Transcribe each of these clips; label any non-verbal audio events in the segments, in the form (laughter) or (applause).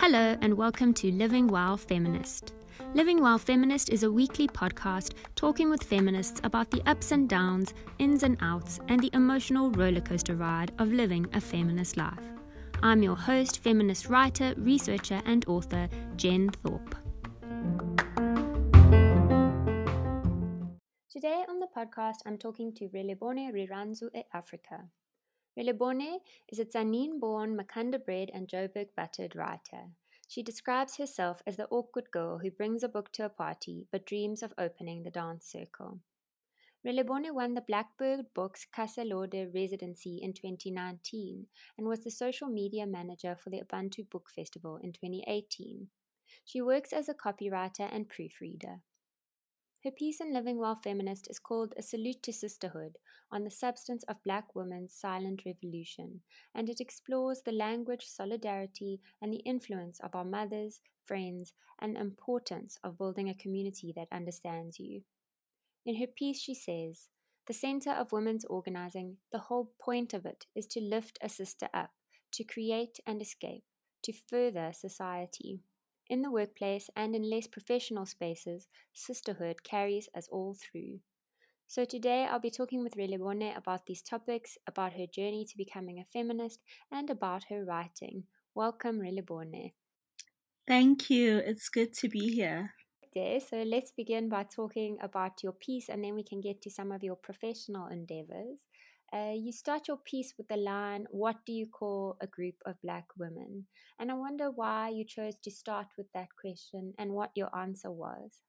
Hello, and welcome to Living While Feminist. Living While Feminist is a weekly podcast talking with feminists about the ups and downs, ins and outs, and the emotional rollercoaster ride of living a feminist life. I'm your host, feminist writer, researcher, and author, Jen Thorpe. Podcast, I'm talking to Relebone Riranzu e Africa. Relebone is a Tzaneen born, Makanda bred, and Joburg buttered writer. She describes herself as the awkward girl who brings a book to a party but dreams of opening the dance circle. Relebone won the Blackbird Books Casa Lorde residency in 2019 and was the social media manager for the Ubuntu Book Festival in 2018. She works as a copywriter and proofreader. Her piece in Living While Feminist is called A Salute to Sisterhood on the substance of black women's silent revolution, and it explores the language, solidarity, and the influence of our mothers, friends, and importance of building a community that understands you. In her piece, she says, The center of women's organizing, the whole point of it is to lift a sister up, to create and escape, to further society. In the workplace and in less professional spaces, sisterhood carries us all through. So today I'll be talking with Relebone about these topics, about her journey to becoming a feminist, and about her writing. Welcome, Relebone. Thank you. It's good to be here. Okay, so let's begin by talking about your piece, and then we can get to some of your professional endeavors. Uh, you start your piece with the line, What do you call a group of black women? And I wonder why you chose to start with that question and what your answer was.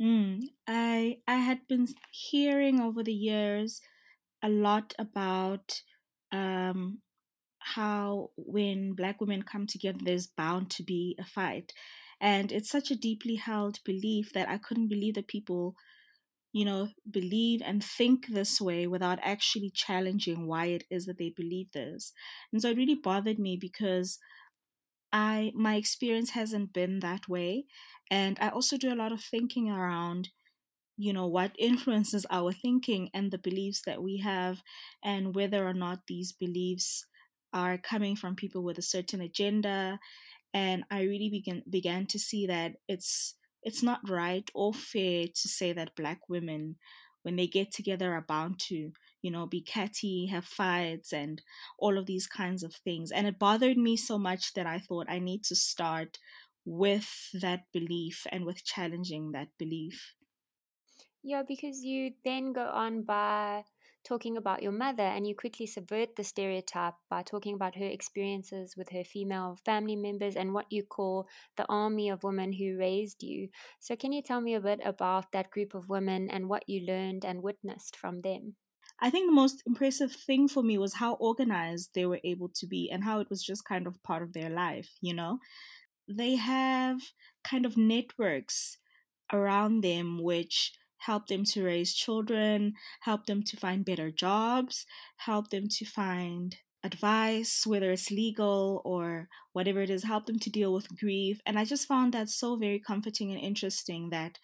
Mm, I I had been hearing over the years a lot about um, how when black women come together, there's bound to be a fight. And it's such a deeply held belief that I couldn't believe that people you know, believe and think this way without actually challenging why it is that they believe this. And so it really bothered me because I my experience hasn't been that way. And I also do a lot of thinking around, you know, what influences our thinking and the beliefs that we have and whether or not these beliefs are coming from people with a certain agenda. And I really began began to see that it's it's not right or fair to say that black women when they get together are bound to you know be catty have fights and all of these kinds of things. And it bothered me so much that i thought i need to start with that belief and with challenging that belief. Yeah because you then go on by talking about your mother, and you quickly subvert the stereotype by talking about her experiences with her female family members and what you call the army of women who raised you. So, can you tell me a bit about that group of women and what you learned and witnessed from them? I think the most impressive thing for me was how organized they were able to be and how it was just kind of part of their life, you know? They have kind of networks around them which help them to raise children, help them to find better jobs, help them to find advice, whether it's legal or whatever it is, help them to deal with grief. And I just found that so very comforting and interesting that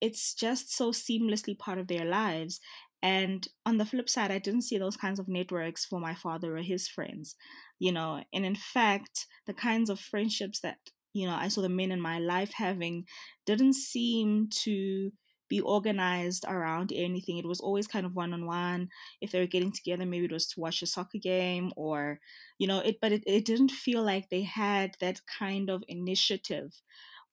it's just so seamlessly part of their lives. And on the flip side, I didn't see those kinds of networks for my father or his friends, you know. And in fact, the kinds of friendships that, you know, I saw the men in my life having didn't seem to be organized around anything. It was always kind of one on one. If they were getting together, maybe it was to watch a soccer game or, you know, it, but it, it didn't feel like they had that kind of initiative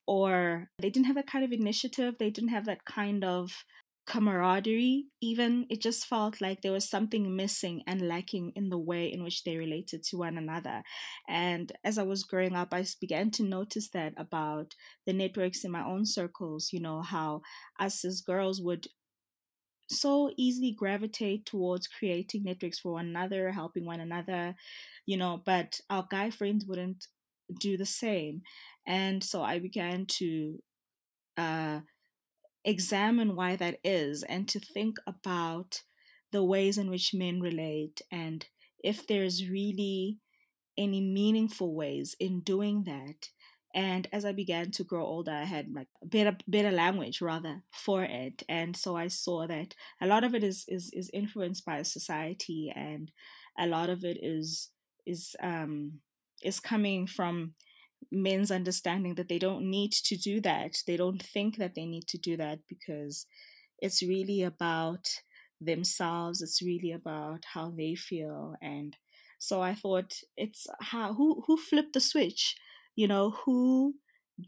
or they didn't have that kind of initiative. They didn't have that kind of camaraderie even it just felt like there was something missing and lacking in the way in which they related to one another. And as i was growing up i began to notice that about the networks in my own circles you know how us as girls would so easily gravitate towards creating networks for one another helping one another you know but our guy friends wouldn't do the same. And so i began to uh examine why that is and to think about the ways in which men relate and if there's really any meaningful ways in doing that And as I began to grow older, I had like better better language rather for it. And so I saw that a lot of it is is, is influenced by society and a lot of it is is um is coming from men's understanding that they don't need to do that. They don't think that they need to do that because it's really about themselves. It's really about how they feel. And so I thought it's how who who flipped the switch, you know, who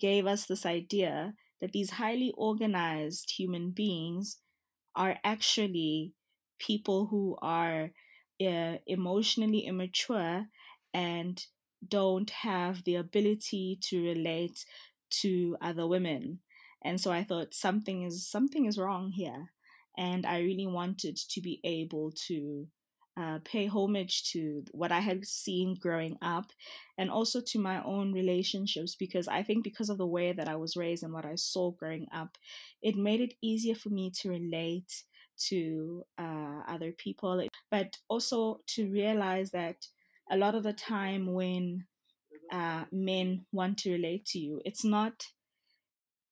gave us this idea that these highly organized human beings are actually people who are uh, emotionally immature and don't have the ability to relate to other women. And so i thought something is something is wrong here. And i really wanted to be able to uh, pay homage to what i had seen growing up and also to my own relationships because i think because of the way that i was raised and what i saw growing up it made it easier for me to relate to uh, other people. But also to realize that a lot of the time when uh, men want to relate to you, it's not.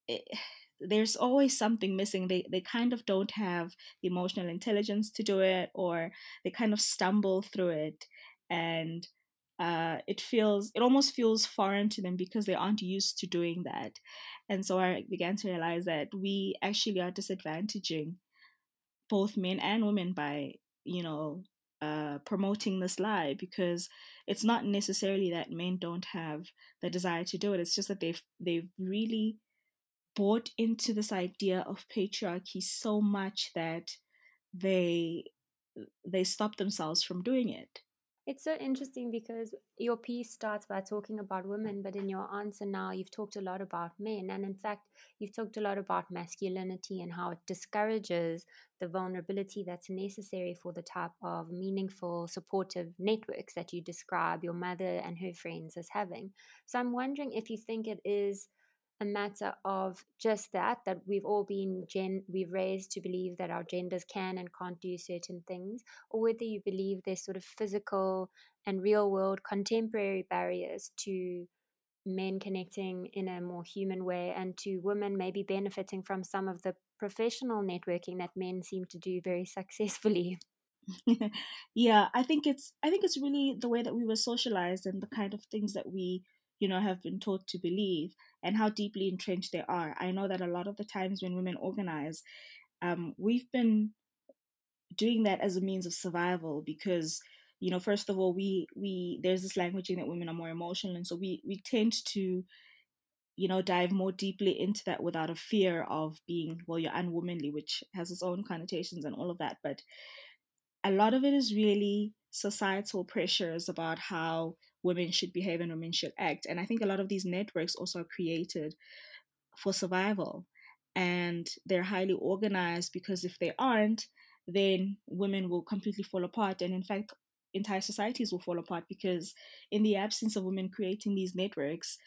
It, eh, there's always something missing. They they kind of don't have the emotional intelligence to do it, or they kind of stumble through it, and uh, it feels it almost feels foreign to them because they aren't used to doing that. And so I began to realize that we actually are disadvantaging both men and women by you know uh, promoting this lie because it's not necessarily that men don't have the desire to do it. It's just that they've they've really bought into this idea of patriarchy so much that they they stop themselves from doing it. It's so interesting because your piece starts by talking about women, but in your answer now, you've talked a lot about men. And in fact, you've talked a lot about masculinity and how it discourages the vulnerability that's necessary for the type of meaningful, supportive networks that you describe your mother and her friends as having. So I'm wondering if you think it is a matter of just that that we've all been gen we've raised to believe that our genders can and can't do certain things or whether you believe there's sort of physical and real world contemporary barriers to men connecting in a more human way and to women maybe benefiting from some of the professional networking that men seem to do very (laughs) successfully. (laughs) Yeah i think it's i think it's really the way that we were socialized and the kind of things that we you know have been taught to believe and how deeply entrenched they are. I know that a lot of the times when women organize, um, we've been doing that as a means of survival because you know first of all we we there's this languaging that women are more emotional and so we we tend to you know dive more deeply into that without a fear of being well you're unwomanly which has its own connotations and all of that but a lot of it is really societal pressures about how women should behave and women should act. And I think a lot of these networks also are created for survival and they're highly organized because if they aren't, then women will completely fall apart. And in fact, entire societies will fall apart because in the absence of women creating these networks,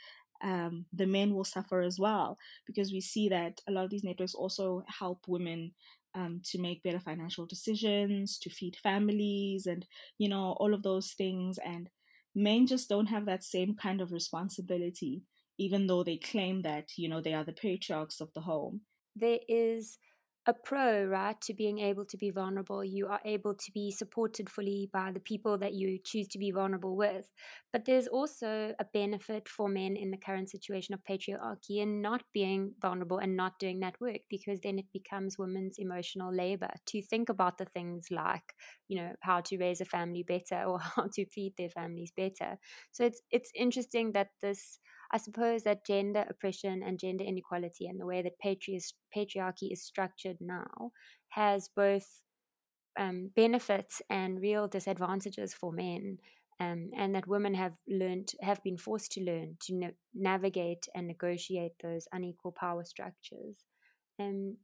um, the men will suffer as well because we see that a lot of these networks also help women um, to make better financial decisions, to feed families, and you know all of those things. And men just don't have that same kind of responsibility, even though they claim that, you know, they are the patriarchs of the home. There is a pro, right, to being able to be vulnerable. You are able to be supported fully by the people that you choose to be vulnerable with. But there's also a benefit for men in the current situation of patriarchy in not being vulnerable and not doing that work because then it becomes women's emotional labor to think about the things like, you know, how to raise a family better or (laughs) how to feed their families better. So it's it's interesting that this I suppose that gender oppression and gender inequality and the way that patri- patriarchy is structured now has both um, benefits and real disadvantages for men. Um, and that women have learned, have been forced to learn to na- navigate and negotiate those unequal power structures. Um,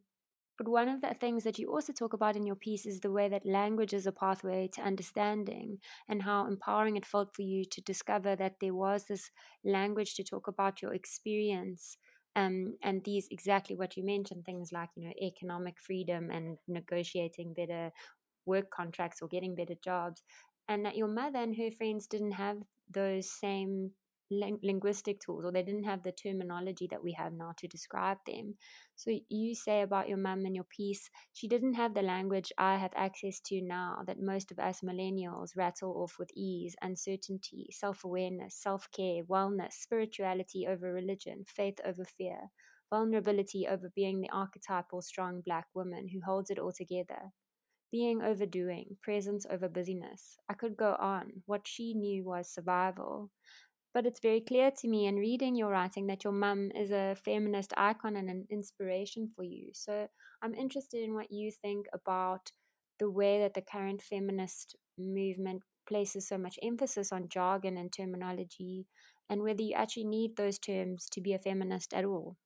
but one of the things that you also talk about in your piece is the way that language is a pathway to understanding and how empowering it felt for you to discover that there was this language to talk about your experience. Um, and these exactly what you mentioned things like you know economic freedom and negotiating better work contracts or getting better jobs and that your mother and her friends didn't have those same ling- linguistic tools or they didn't have the terminology that we have now to describe them. So you say about your mum and your piece, she didn't have the language I have access to now that most of us millennials rattle off with ease, uncertainty, self awareness, self care, wellness, spirituality over religion, faith over fear, vulnerability over being the archetypal strong black woman who holds it all together being overdoing, presence over busyness. I could go on. What she knew was survival. But it's very clear to me in reading your writing that your mum is a feminist icon and an inspiration for you. So I'm interested in what you think about the way that the current feminist movement places so much emphasis on jargon and terminology, and whether you actually need those terms to be a feminist at all.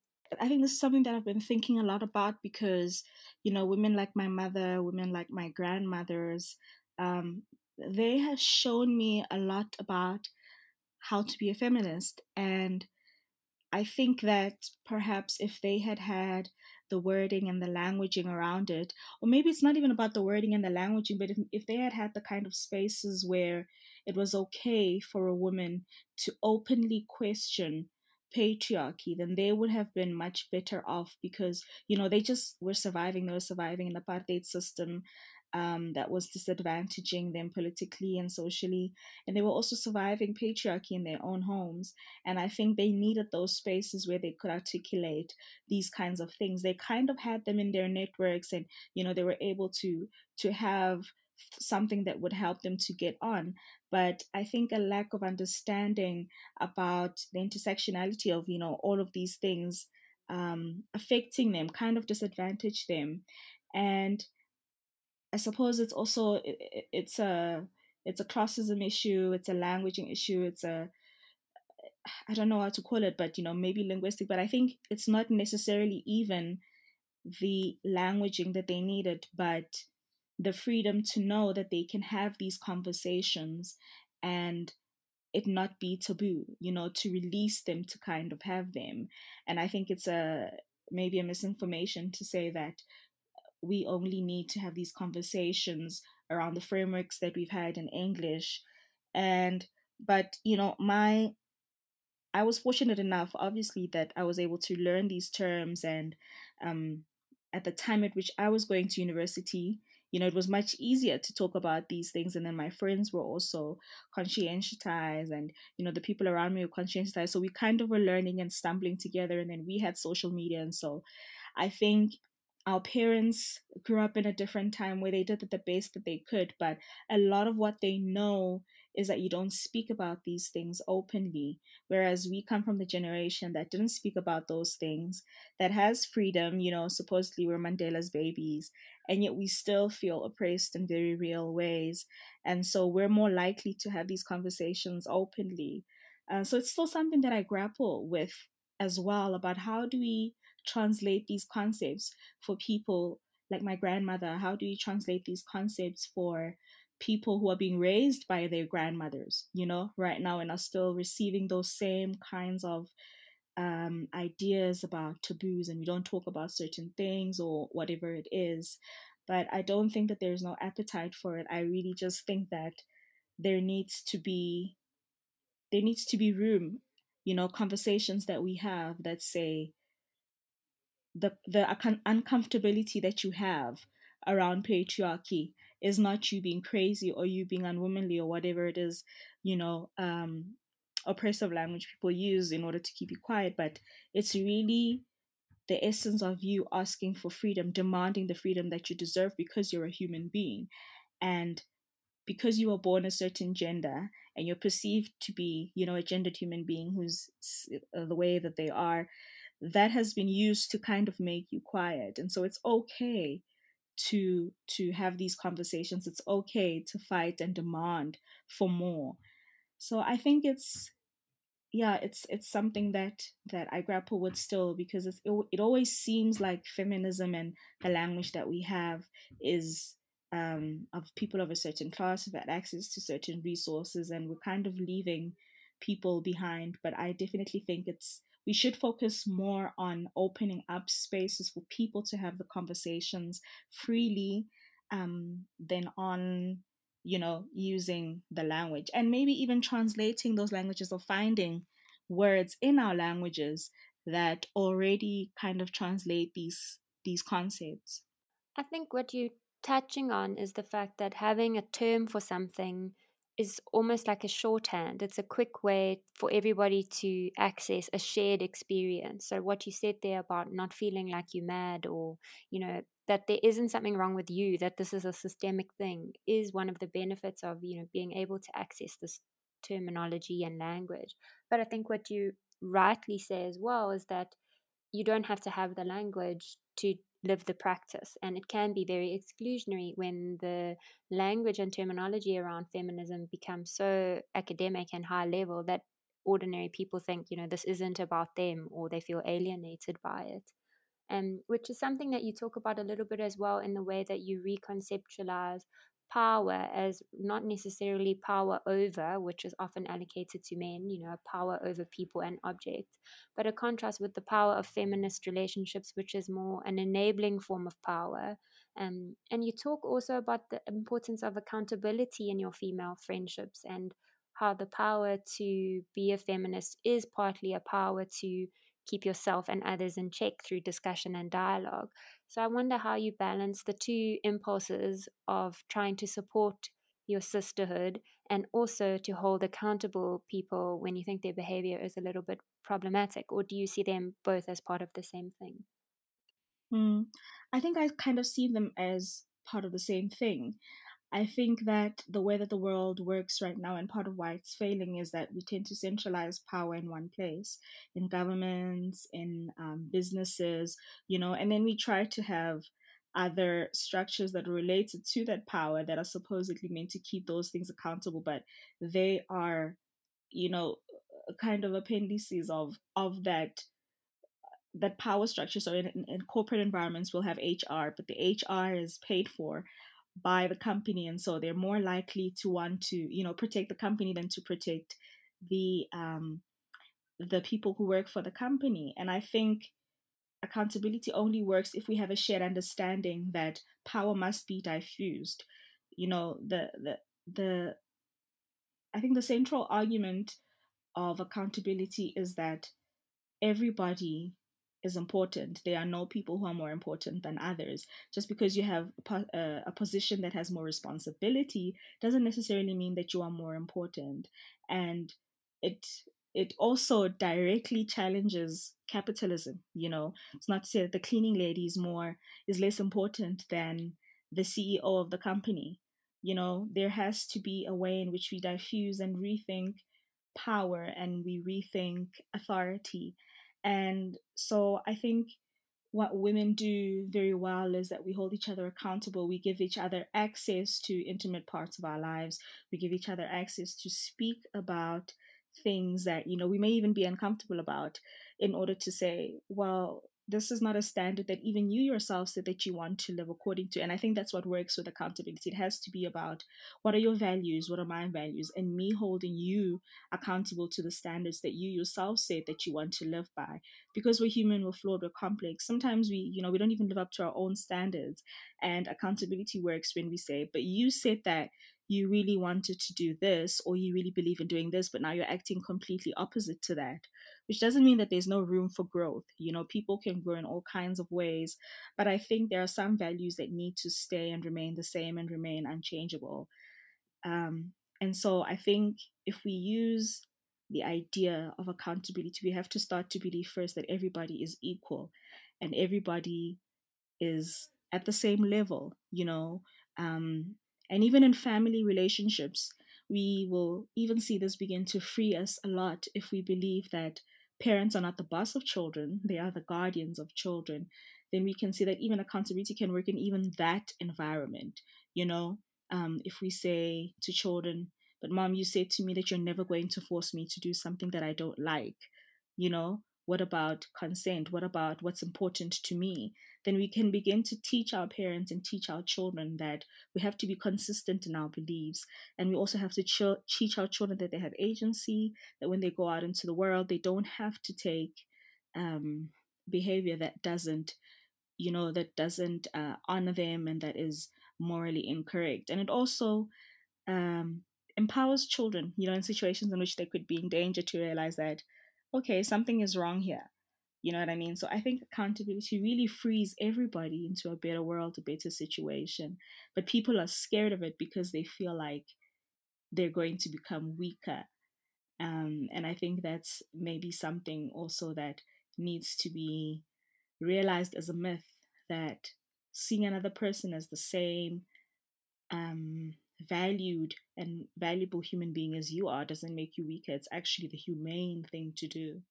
I think this is something that I've been thinking a lot about because, you know, women like my mother, women like my grandmothers, um, they have shown me a lot about how to be a feminist. And I think that perhaps if they had had the wording and the languaging around it, or maybe it's not even about the wording and the languaging, but if, if they had had the kind of spaces where it was okay for a woman to openly question patriarchy, then they would have been much better off because, you know, they just were surviving. They were surviving an apartheid system um, that was disadvantaging them politically and socially. And they were also surviving patriarchy in their own homes. And I think they needed those spaces where they could articulate these kinds of things. They kind of had them in their networks and, you know, they were able to to have something that would help them to get on. But I think a lack of understanding about the intersectionality of, you know, all of these things um, affecting them kind of disadvantage them. And I suppose it's also it's a it's a classism issue, it's a languaging issue, it's a I don't know how to call it, but you know, maybe linguistic, but I think it's not necessarily even the languaging that they needed, but the freedom to know that they can have these conversations and it not be taboo, you know, to release them to kind of have them. And I think it's a maybe a misinformation to say that we only need to have these conversations around the frameworks that we've had in English. And but you know, my I was fortunate enough, obviously, that I was able to learn these terms and um, at the time at which I was going to university, you know, it was much easier to talk about these things. And then my friends were also conscientized, and, you know, the people around me were conscientized. So we kind of were learning and stumbling together. And then we had social media. And so I think our parents grew up in a different time where they did the best that they could, but a lot of what they know is that you don't speak about these things openly. Whereas we come from the generation that didn't speak about those things, that has freedom, you know, supposedly we're Mandela's babies, and yet we still feel oppressed in very real ways. And so we're more likely to have these conversations openly. Uh, so it's still something that I grapple with as well about how do we translate these concepts for people like my grandmother? How do you translate these concepts for people who are being raised by their grandmothers, you know, right now and are still receiving those same kinds of um, ideas about taboos and we don't talk about certain things or whatever it is. But I don't think that there's no appetite for it. I really just think that there needs to be there needs to be room, you know, conversations that we have that say the the uncomfortability that you have around patriarchy is not you being crazy or you being unwomanly or whatever it is, you know, um, oppressive language people use in order to keep you quiet, but it's really the essence of you asking for freedom, demanding the freedom that you deserve because you're a human being. And because you were born a certain gender and you're perceived to be, you know, a gendered human being who's uh, the way that they are, that has been used to kind of make you quiet. And so it's okay to to have these conversations. It's okay to fight and demand for more. So i think it's yeah it's it's something that that i grapple with still because it's, it, it always seems like feminism and the language that we have is um, of people of a certain class who've had access to certain resources and we're kind of leaving people behind. But i definitely think it's we should focus more on opening up spaces for people to have the conversations freely um, than on you know using the language and maybe even translating those languages or finding words in our languages that already kind of translate these these concepts. I think what you're touching on is the fact that having a term for something is almost like a shorthand. It's a quick way for everybody to access a shared experience. So what you said there about not feeling like you're mad or, you know, that there isn't something wrong with you, that this is a systemic thing, is one of the benefits of, you know, being able to access this terminology and language. But I think what you rightly say as well is that you don't have to have the language to live the practice. And it can be very exclusionary when the language and terminology around feminism becomes so academic and high level that ordinary people think, you know, this isn't about them or they feel alienated by it. Um, which is something that you talk about a little bit as well in the way that you reconceptualize power as not necessarily power over, which is often allocated to men, you know, power over people and objects, but a contrast with the power of feminist relationships, which is more an enabling form of power. Um, and you talk also about the importance of accountability in your female friendships and how the power to be a feminist is partly a power to keep yourself and others in check through discussion and dialogue. So I wonder how you balance the two impulses of trying to support your sisterhood and also to hold accountable people when you think their behavior is a little bit problematic, or do you see them both as part of the same thing? Mm, I think I kind of see them as part of the same thing. I think that the way that the world works right now, and part of why it's failing, is that we tend to centralize power in one place, in governments, in um, businesses, you know, and then we try to have other structures that are related to that power that are supposedly meant to keep those things accountable, but they are, you know, kind of appendices of of that that power structure. So in, in corporate environments, we'll have HR, but the HR is paid for by the company and so they're more likely to want to you know protect the company than to protect the um the people who work for the company. And i think accountability only works if we have a shared understanding that power must be diffused. You know the the the i think the central argument of accountability is that everybody is important. There are no people who are more important than others. Just because you have a, a, position that has more responsibility doesn't necessarily mean that you are more important. And it it also directly challenges capitalism. You know, it's not to say that the cleaning lady is more is less important than the CEO of the company. You know, there has to be a way in which we diffuse and rethink power and we rethink authority and so I think what women do very well is that we hold each other accountable. We give each other access to intimate parts of our lives. We give each other access to speak about things that, you know, we may even be uncomfortable about in order to say, well, this is not a standard that even you yourself said that you want to live according to. And I think that's what works with accountability. It has to be about what are your values, what are my values, and me holding you accountable to the standards that you yourself said that you want to live by. Because we're human, we're flawed, we're complex. Sometimes we, you know, we don't even live up to our own standards. And accountability works when we say, but you said that you really wanted to do this or you really believe in doing this, but now you're acting completely opposite to that, which doesn't mean that there's no room for growth. You know, people can grow in all kinds of ways, but I think there are some values that need to stay and remain the same and remain unchangeable. Um, and so I think if we use the idea of accountability, we have to start to believe first that everybody is equal and everybody is at the same level, you know. Um, and even in family relationships, we will even see this begin to free us a lot if we believe that parents are not the boss of children, they are the guardians of children. Then we can see that even accountability can work in even that environment. You know, um, if we say to children, but mom, you said to me that you're never going to force me to do something that I don't like, you know, what about consent? What about what's important to me? Then we can begin to teach our parents and teach our children that we have to be consistent in our beliefs. And we also have to ch- teach our children that they have agency, that when they go out into the world, they don't have to take um, behavior that doesn't, you know, that doesn't uh, honor them and that is morally incorrect. And it also um, empowers children, you know, in situations in which they could be in danger to realize that okay, something is wrong here. You know what I mean? So I think accountability really frees everybody into a better world, a better situation. But people are scared of it because they feel like they're going to become weaker. Um, and I think that's maybe something also that needs to be realized as a myth that seeing another person as the same um, valued and valuable human being as you are doesn't make you weaker. It's actually the humane thing to do.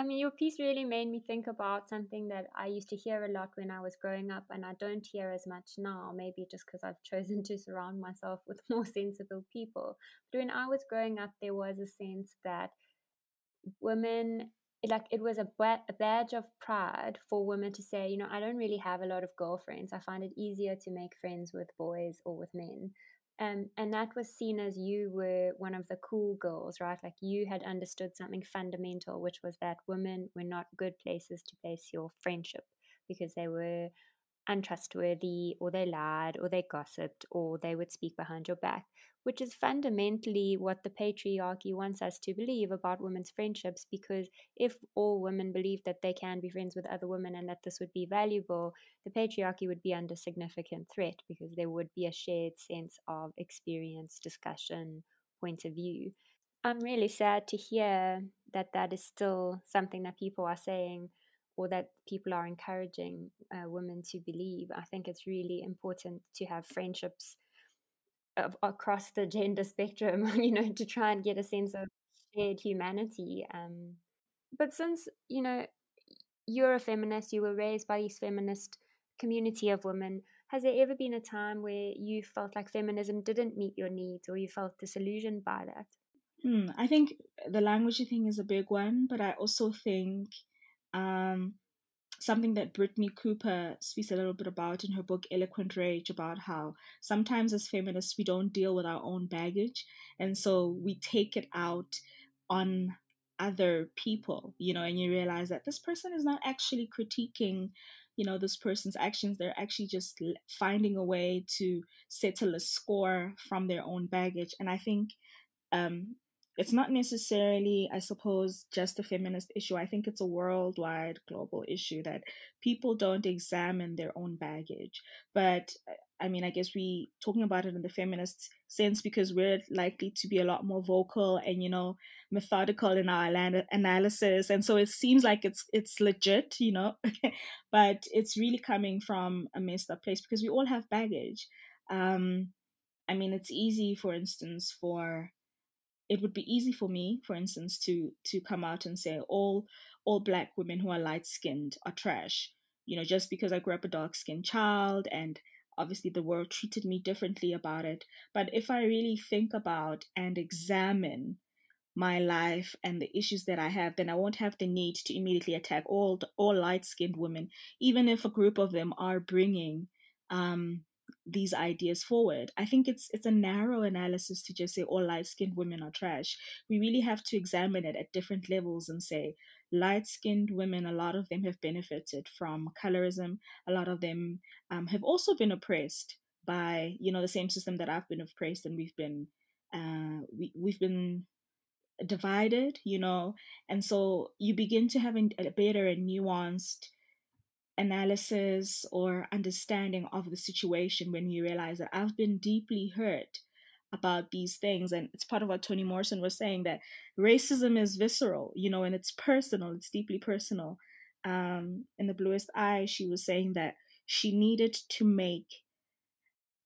I mean, your piece really made me think about something that I used to hear a lot when I was growing up, and I don't hear as much now, maybe just because I've (laughs) chosen to surround myself with more sensible people. But when I was growing up, there was a sense that women like it was a, a badge of pride for women to say, you know, I don't really have a lot of girlfriends. I find it easier to make friends with boys or with men. Um, and that was seen as you were one of the cool girls, right? Like you had understood something fundamental, which was that women were not good places to place your friendship because they were untrustworthy or they lied or they gossiped or they would speak behind your back, which is fundamentally what the patriarchy wants us to believe about women's friendships. Because if all women believe that they can be friends with other women and that this would be valuable, the patriarchy would be under significant threat because there would be a shared sense of experience, discussion, point of view. I'm really sad to hear that that is still something that people are saying or that people are encouraging uh, women to believe. I think it's really important to have friendships of, across the gender spectrum, (laughs) you know, to try and get a sense of shared humanity. Um, but since, you know, you're a feminist, you were raised by this feminist community of women, has there ever been a time where you felt like feminism didn't meet your needs or you felt disillusioned by that? Hmm, I think the language thing is a big one, but I also think um, something that Brittney Cooper speaks a little bit about in her book Eloquent Rage about how sometimes as feminists we don't deal with our own baggage and so we take it out on other people, you know, and you realize that this person is not actually critiquing, you know, this person's actions. They're actually just finding a way to settle a score from their own baggage. And I think um, it's not necessarily, I suppose, just a feminist issue. I think it's a worldwide global issue that people don't examine their own baggage. But I mean, I guess we talking about it in the feminist sense because we're likely to be a lot more vocal and you know methodical in our analysis, and so it seems like it's it's legit, you know, (laughs) but it's really coming from a messed up place because we all have baggage. Um, I mean, it's easy, for instance, for it would be easy for me, for instance, to to come out and say all all black women who are light skinned are trash. You know, just because I grew up a dark skinned child and obviously the world treated me differently about it. But if I really think about and examine my life and the issues that I have, then I won't have the need to immediately attack all all light skinned women, even if a group of them are bringing um, these ideas forward. I think it's it's a narrow analysis to just say all light skinned women are trash. We really have to examine it at different levels and say light skinned women, a lot of them have benefited from colorism. A lot of them um, have also been oppressed by you know the same system that I've been oppressed and we've been uh, we we've been divided, you know, and so you begin to have a better and nuanced analysis or understanding of the situation when you realize that I've been deeply hurt about these things. And it's part of what Toni Morrison was saying that racism is visceral, you know, and it's personal, it's deeply personal. Um, in The Bluest Eye, she was saying that she needed to make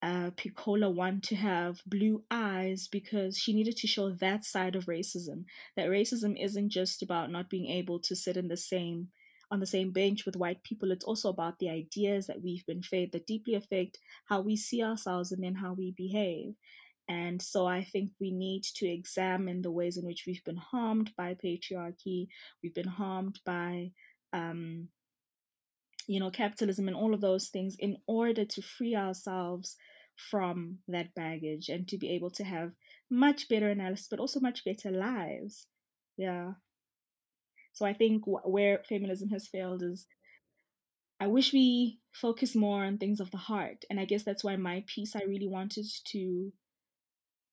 uh, Pecola want to have blue eyes because she needed to show that side of racism. That racism isn't just about not being able to sit in the same on the same bench with white people. It's also about the ideas that we've been fed that deeply affect how we see ourselves and then how we behave. And so I think we need to examine the ways in which we've been harmed by patriarchy, we've been harmed by, um, you know, capitalism and all of those things in order to free ourselves from that baggage and to be able to have much better analysis, but also much better lives. Yeah. So I think where feminism has failed is I wish we focus more on things of the heart. And I guess that's why my piece, I really wanted to,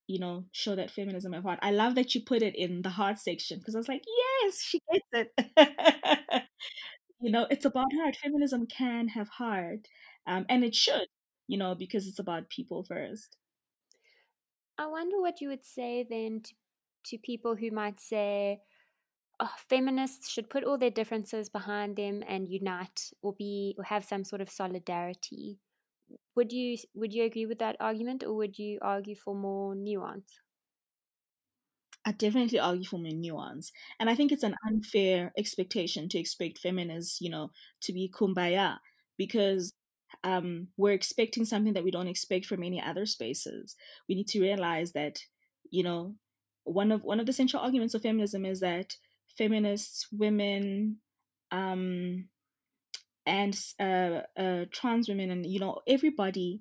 you know, show that feminism at heart. I love that you put it in the heart section because I was like, yes, she gets it. (laughs) you know, it's about heart. Feminism can have heart, um, and it should, you know, because it's about people first. I wonder what you would say then to, to people who might say, oh, feminists should put all their differences behind them and unite or be or have some sort of solidarity. Would you would you agree with that argument or would you argue for more nuance? I definitely argue for more nuance. And I think it's an unfair expectation to expect feminists, you know, to be kumbaya because um, we're expecting something that we don't expect from any other spaces. We need to realize that, you know, one of one of the central arguments of feminism is that feminists, women, um, and uh, uh, trans women, and you know, everybody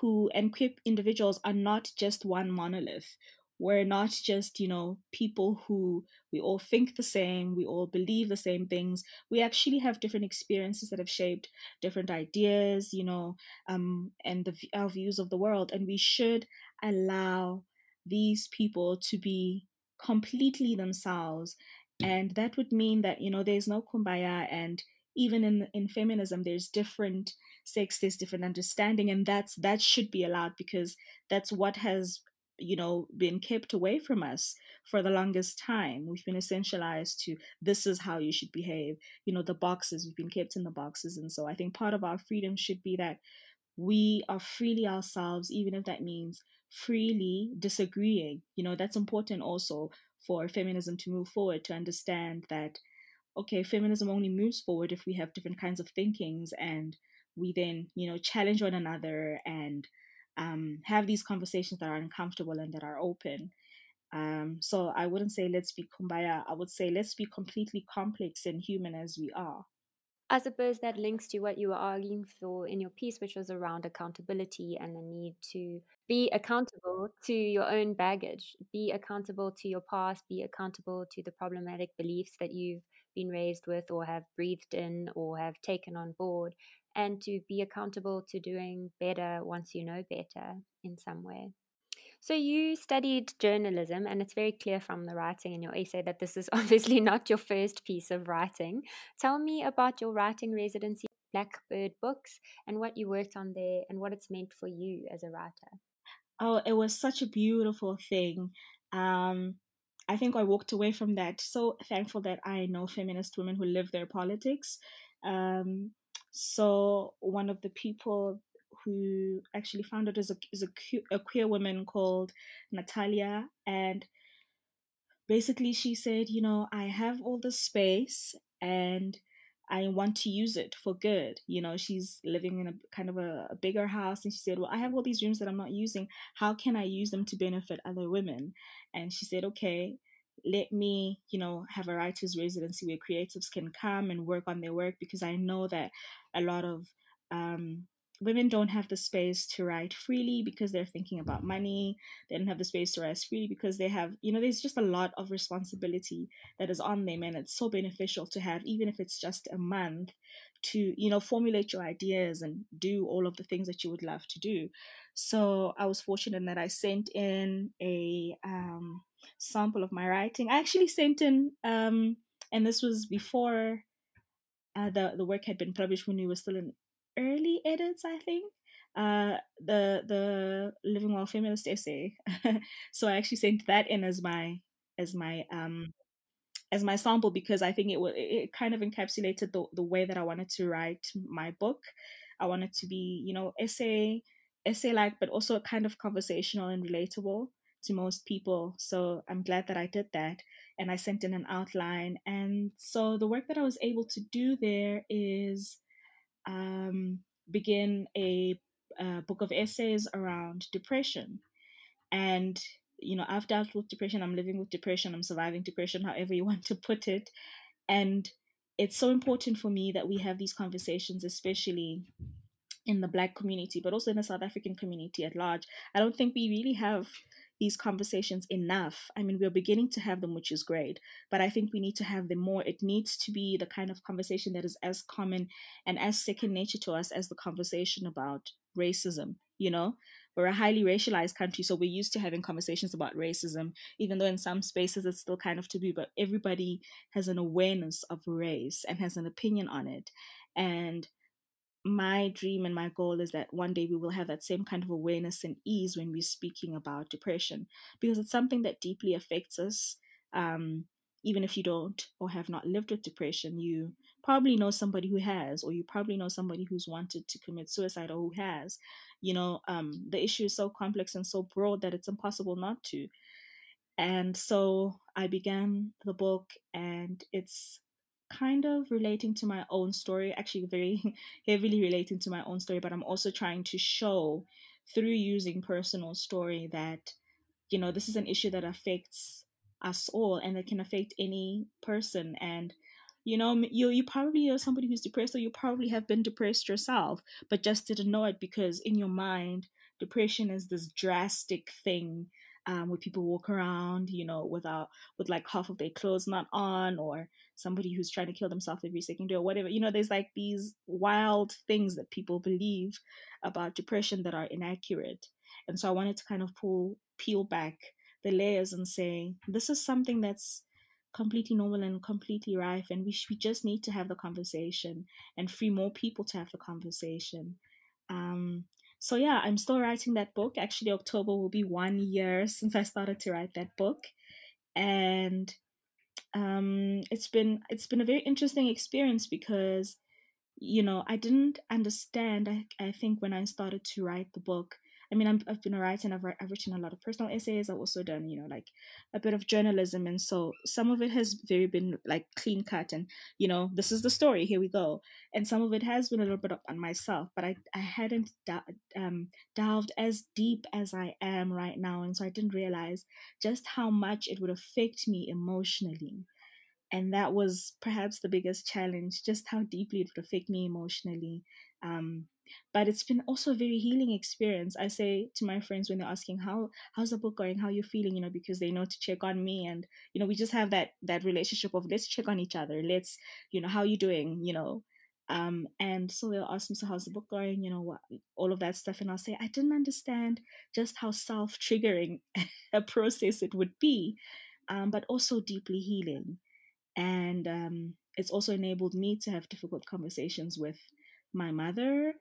who and queer individuals are not just one monolith. We're not just you know people who we all think the same we all believe the same things. We actually have different experiences that have shaped different ideas you know um, and the, our views of the world and we should allow these people to be completely themselves and that would mean that you know there's no kumbaya and even in in feminism there's different sex there's different understanding and that's that should be allowed because that's what has you know been kept away from us for the longest time. We've been essentialized to this is how you should behave. You know the boxes we've been kept in the boxes and so i think part of our freedom should be that we are freely ourselves even if that means freely disagreeing. You know that's important also for feminism to move forward to understand that okay feminism only moves forward if we have different kinds of thinkings and we then you know challenge one another and um, have these conversations that are uncomfortable and that are open. Um, so I wouldn't say let's be kumbaya. I would say let's be completely complex and human as we are. I suppose that links to what you were arguing for in your piece, which was around accountability and the need to be accountable to your own baggage, be accountable to your past, be accountable to the problematic beliefs that you've been raised with or have breathed in or have taken on board, and to be accountable to doing better once you know better in some way. So, you studied journalism, and it's very clear from the writing in your essay that this is (laughs) obviously not your first piece of writing. Tell me about your writing residency Blackbird Books and what you worked on there and what it's meant for you as a writer. Oh, it was such a beautiful thing. Um, I think I walked away from that so thankful that I know feminist women who live their politics. Um, so one of the people who actually founded is a is a, a queer woman called Natalia, and basically she said, you know, I have all this space and I want to use it for good. You know, she's living in a kind of a, a, bigger house, and she said, Well, I have all these rooms that I'm not using. How can I use them to benefit other women? And she said, Okay, let me, you know, have a writer's residency where creatives can come and work on their work because I know that a lot of um, women don't have the space to write freely because they're thinking about money. They don't have the space to write freely because they have, you know, there's just a lot of responsibility that is on them. And it's so beneficial to have, even if it's just a month, to, you know, formulate your ideas and do all of the things that you would love to do. So I was fortunate that I sent in a um, sample of my writing. I actually sent in, um, and this was before uh, the the work had been published when we were still in early edits, I think. Uh, the the living while feminist essay. (laughs) so I actually sent that in as my as my um as my sample because I think it was it kind of encapsulated the the way that I wanted to write my book. I wanted to be you know essay essay like, but also kind of conversational and relatable to most people. So I'm glad that I did that. And I sent in an outline. And so the work that I was able to do there is um, begin a, a book of essays around depression. And, you know, I've dealt with depression, I'm living with depression, I'm surviving depression, however you (laughs) want to put it. And it's so important for me that we have these conversations, especially in the Black community, but also in the South African community at large. I don't think we really have these conversations enough. I mean, we're beginning to have them, which is great, but I think we need to have them more. It needs to be the kind of conversation that is as common and as second nature to us as the conversation about racism, you know? we're a highly racialized country, so we're used to having conversations about racism, even though in some spaces it's still kind of taboo. But everybody has an awareness of race and has an opinion on it, and my dream and my goal is that one day we will have that same kind of awareness and ease when we're speaking about depression because it's something that deeply affects us um, even if you don't or have not lived with depression you probably know somebody who has or you probably know somebody who's wanted to commit suicide or who has you know um, the issue is so complex and so broad that it's impossible not to. And so i began the book and it's kind of relating to my own story, actually, very (laughs) heavily relating to my own story, but I'm also trying to show through using personal story that, you know, this is an issue that affects us all and that can affect any person. And, you know, you, you probably are somebody who's depressed or you probably have been depressed yourself, but just didn't know it because in your mind, depression is this drastic thing um, where people walk around, you know, without with like half of their clothes not on, or somebody who's trying to kill themselves every second day, or whatever. You know, there's like these wild things that people believe about depression that are inaccurate. And so I wanted to kind of pull peel back the layers and say this is something that's completely normal and completely rife, and we sh- we just need to have the conversation and free more people to have the conversation. Um, so yeah, I'm still writing that book. Actually, October will be one year since I started to write that book, and um, it's been it's been a very interesting experience because you know I didn't understand. I I think when I started to write the book I mean, i have been a writer and I've, I've written a lot of personal essays. I've also done, you know, like a bit of journalism. And so some of it has very been like clean cut and, you know, this is the story, here we go. And some of it has been a little bit up on myself, but I, I hadn't um, delved as deep as I am right now. And so I didn't realize just how much it would affect me emotionally. And that was perhaps the biggest challenge, just how deeply it would affect me emotionally. Um, but it's been also a very healing experience i say to my friends when they're asking how how's the book going how you feeling you know because they know to check on me and you know we just have that that relationship of let's check on each other let's you know how you doing you know um, and so they'll ask me, so how's the book going? You know, what, all of that stuff. And I'll say, I didn't understand just how self triggering (laughs) a process it would be, um, but also deeply healing. And um, it's also enabled me to have difficult conversations with my mother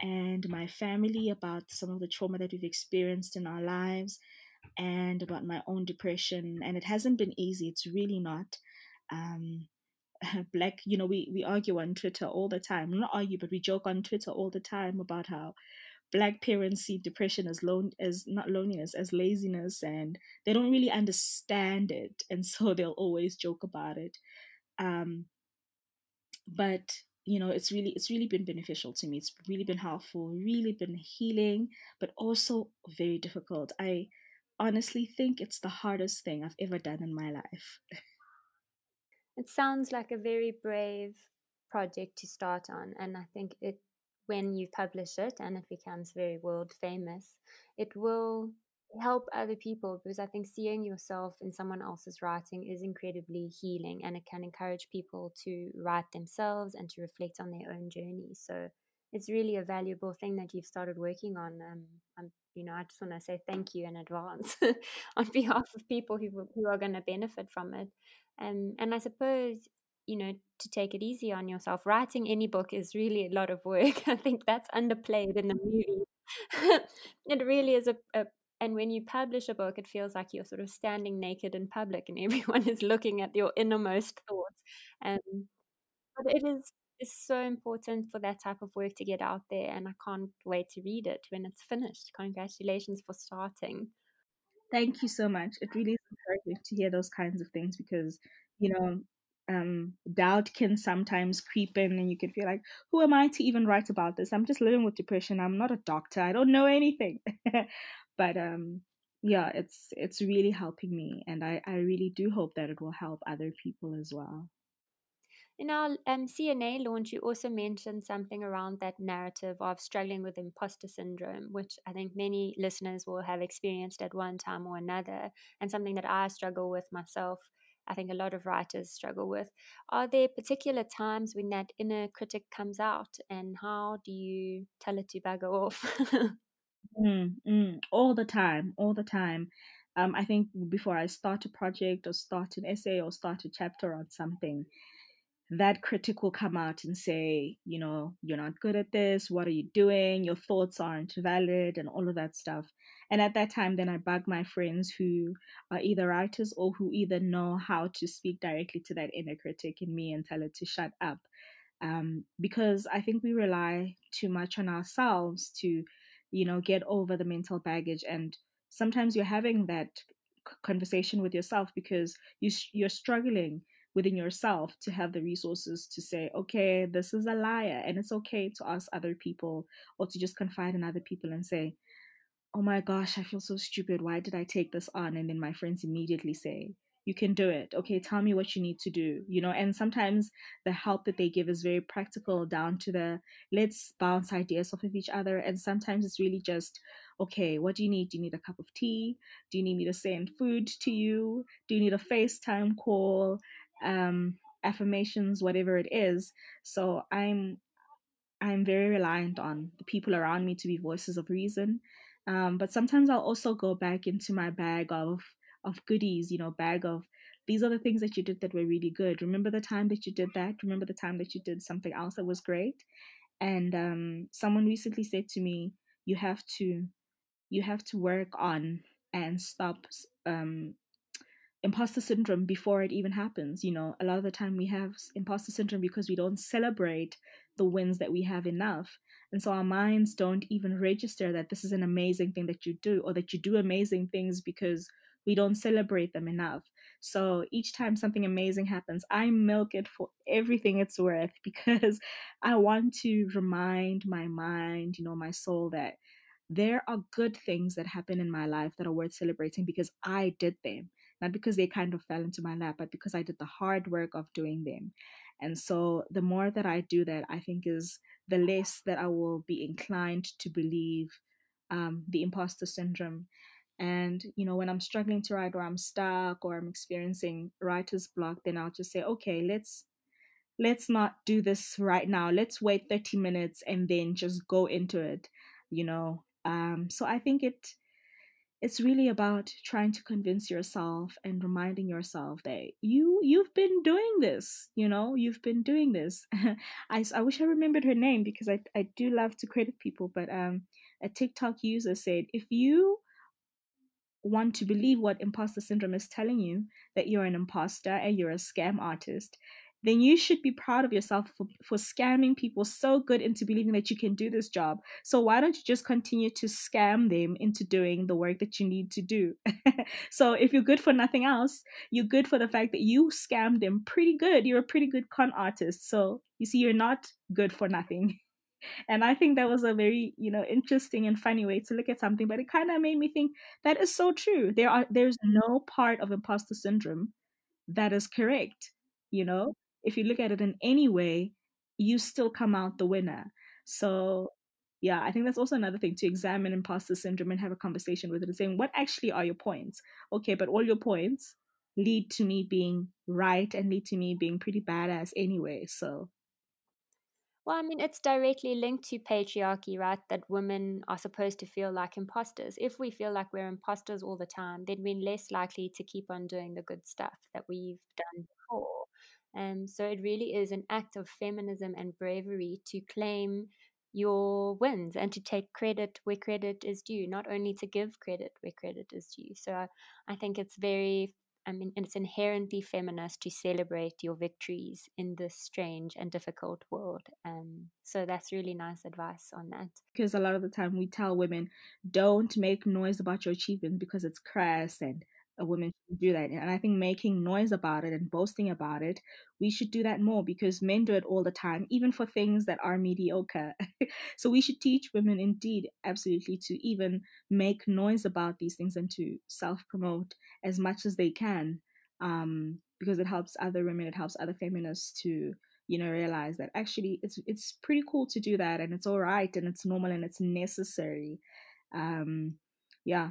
and my family about some of the trauma that we've experienced in our lives and about my own depression. And it hasn't been easy, it's really not. Um, (laughs) black, you know, we, we argue on Twitter all the time. Not argue, but we joke on Twitter all the time about how black parents see depression as lone as not loneliness as laziness and they don't really understand it and so (laughs) they'll always joke about it um, but you know it's really it's really been beneficial to me. It's really been helpful really been healing but also very difficult. I honestly think it's the hardest thing i've ever done in my life. It sounds like a very brave project to start on and i think it when you publish it and it becomes very world famous it will help other people because I think seeing yourself in someone else's writing is incredibly healing and it can encourage people to write themselves and to reflect on their own journey. So it's really a valuable thing that you've started working on. Um, I'm, you know, I just want to say thank you in advance (laughs) on behalf of people who who are going to benefit from it. Um, and I suppose you know to take it easy on yourself. Writing any book is really a lot of work. (laughs) I think that's underplayed in the movie. (laughs) it really is a, a and when you publish a book, it feels like you're sort of standing naked in public and (laughs) everyone is looking at your innermost thoughts. But it is is so important for that type of work to get out there and I can't wait to read it when it's finished. Congratulations for starting. Thank you so much. It really is encouraging to hear those kinds of things because, you know, um, doubt can sometimes creep in and you can feel like, who am I to even write about this? I'm just living with depression. I'm not a doctor. I don't know anything. (laughs) but um yeah it's it's really helping me and i i really do hope that it will help other people as well in our um, CNA launch, you also mentioned something around that narrative of struggling with imposter syndrome, which I think many listeners will have experienced at one time or another, and something that I struggle with myself. I think a lot of writers struggle with. Are there particular times when that inner critic comes out, and how do you tell it to bugger off? (laughs) Mm, mm, all the time, all the time. Um, I think before I start a project or start an essay or start a chapter on something, that critic will come out and say, you know, you're not good at this. What are you doing? Your thoughts aren't valid, and all of that stuff. And at that time, then I bug my friends who are either writers or who either know how to speak directly to that inner critic in me and tell it to shut up. Um, because I think we rely too much on ourselves to, you know, get over the mental baggage. And sometimes you're having that conversation with yourself because you you're struggling within yourself to have the resources to say, okay, this is a liar. And it's okay to ask other people or to just confide in other people and say, oh my gosh, I feel so stupid. Why did I take this on? And then my friends immediately say, you can do it. Okay, tell me what you need to do. You know, and sometimes the help that they give is very practical down to the let's bounce ideas off of each other. And sometimes it's really just, okay, what do you need? Do you need a cup of tea? Do you need me to send food to you? Do you need a FaceTime call? Um, affirmations, whatever it is. So I'm I'm very reliant on the people around me to be voices of reason. Um, but sometimes I'll also go back into my bag of of goodies, you know, bag of these are the things that you did that were really good. Remember the time that you did that? Remember the time that you did something else that was great? And um, someone recently said to me, "You have to, you have to work on and stop um, imposter syndrome before it even happens. You know, a lot of the time we have imposter syndrome because we don't celebrate the wins that we have enough. And so our minds don't even register that this is an amazing thing that you do or that you do amazing things because we don't celebrate them enough. So each time something amazing happens, I milk it for everything it's worth (laughs) because I want to remind my mind, you know, my soul that there are good things that happen in my life that are worth celebrating because I did them not because they kind of fell into my lap, but because I did the hard work of doing them. And so the more that I do that, I think is the less that I will be inclined to believe um, the imposter syndrome. And, you know, when I'm struggling to write or I'm stuck or I'm experiencing writer's block, then I'll just say, okay, let's let's not do this right now. Let's wait 30 minutes and then just go into it, you know. Um, so I think it it's really about trying to convince yourself and reminding yourself that you you've been doing this you know you've been doing this (laughs) I, I wish i remembered her name because I, I do love to credit people but um a tiktok user said if you want to believe what imposter syndrome is telling you that you're an imposter and you're a scam artist then you should be proud of yourself for, for scamming people so good into believing that you can do this job. So why don't you just continue to scam them into doing the work that you need to do? (laughs) so if you're good for nothing else, you're good for the fact that you scammed them pretty good. You're a pretty good con artist. So you see, you're not good for nothing. (laughs) And I think that was a very, you know, interesting and funny way to look at something. But it kind of made me think that is so true. There are there's no part of imposter syndrome that is correct. You know, if you look at it in any way, you still come out the winner. So yeah, I think that's also another thing to examine imposter syndrome and have a conversation with it and saying, what actually are your points? Okay, but all your points lead to me being right and lead to me being pretty badass anyway. So well, I mean, it's directly linked to patriarchy, right? That women are supposed to feel like imposters. If we feel like we're imposters all the time, then we're less likely to keep on doing the good stuff that we've done before. Um, so it really is an act of feminism and bravery to claim your wins and to take credit where credit is due, not only to give credit where credit is due. So I think it's very, I mean, it's inherently feminist to celebrate your victories in this strange and difficult world. Um, so that's really nice advice on that. Because a lot of the time we tell women, don't make noise about your achievements because it's crass and a woman should do that. And I think making noise about it and boasting about it, we should do that more because men do it all the time, even for things that are mediocre. (laughs) so we should teach women, indeed, absolutely, to even make noise about these things and to self promote as much as they can um, because it helps other women, it helps other feminists to you know realize that actually it's it's pretty cool to do that and it's all right and it's normal and it's necessary um yeah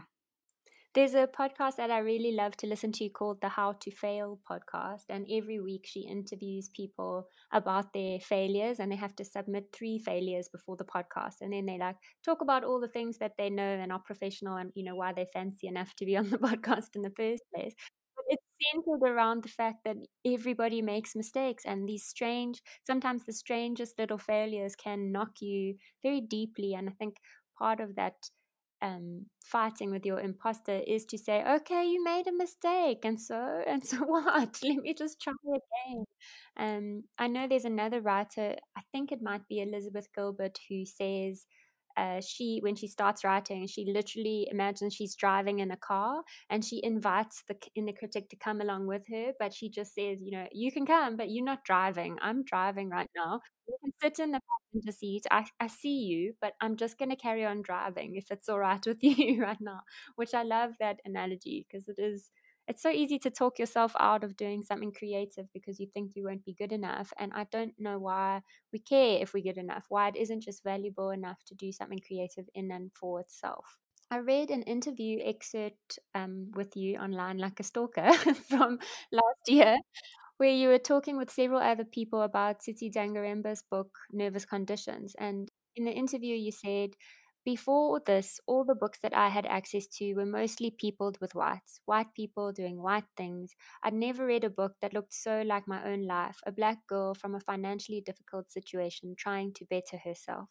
There's a podcast that I really love to listen to called the How to Fail podcast. And every week she interviews people about their failures and they have to submit three failures before the podcast. And then they like talk about all the things that they know and are professional and, you know, why they're fancy enough to be on the (laughs) podcast in the first place. It's centered around the fact that everybody makes mistakes and these strange, sometimes the strangest little failures can knock you very deeply. And I think part of that um, fighting with your imposter is to say, okay, you made a mistake, and so (laughs) and so what? Let me just try again. Um, I know there's another writer. I think it might be Elizabeth Gilbert who says she when she starts writing she literally imagines she's driving in a car and she invites the inner critic to come along with her but she just says you know you can come but you're not driving. I'm driving right now. You can sit in the passenger seat. I, I see you but i'm just going to carry on driving if it's all right with (laughs) you right now which i love that analogy because it is it's so easy to talk yourself out of doing something creative because you think you won't be good enough. And I don't know why we care if we're good enough, why it isn't just valuable enough to do something creative in and for itself. I read an interview excerpt um, with you online, like a stalker, (laughs) from last year, where you were talking with several other people about Tsitsi Dangarembga's book, Nervous Conditions. And in the interview, you said, before this, all the books that I had access to were mostly peopled with whites, white people doing white things. I'd never read a book that looked so like my own life, a black girl from a financially difficult situation trying to better herself.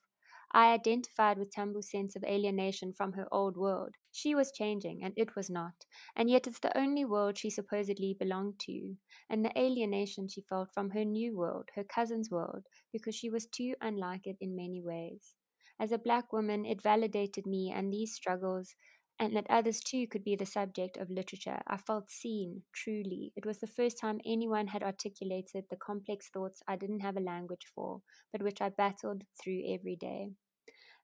I identified with Tambu's sense of alienation from her old world. She was changing, and it was not. And yet it's the only world she supposedly belonged to. And the alienation she felt from her new world, her cousin's world, because she was too unlike it in many ways. As a black woman, it validated me and these struggles, and that others too could be the subject of literature. I felt seen, truly. It was the first time anyone had articulated the complex thoughts I didn't have a language for, but which I battled through every day.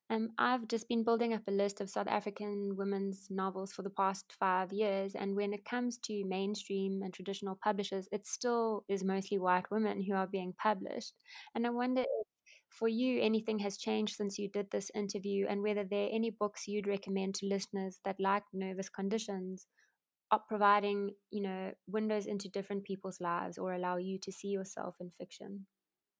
Um, I've just been building up a list of South African women's novels for the past five years, and when it comes to mainstream and traditional publishers, it still is mostly white women who are being published. And I wonder if for you anything has changed since you did this interview and whether there are any books you'd recommend to listeners that like nervous conditions providing you know windows into different people's lives or allow you to see yourself in fiction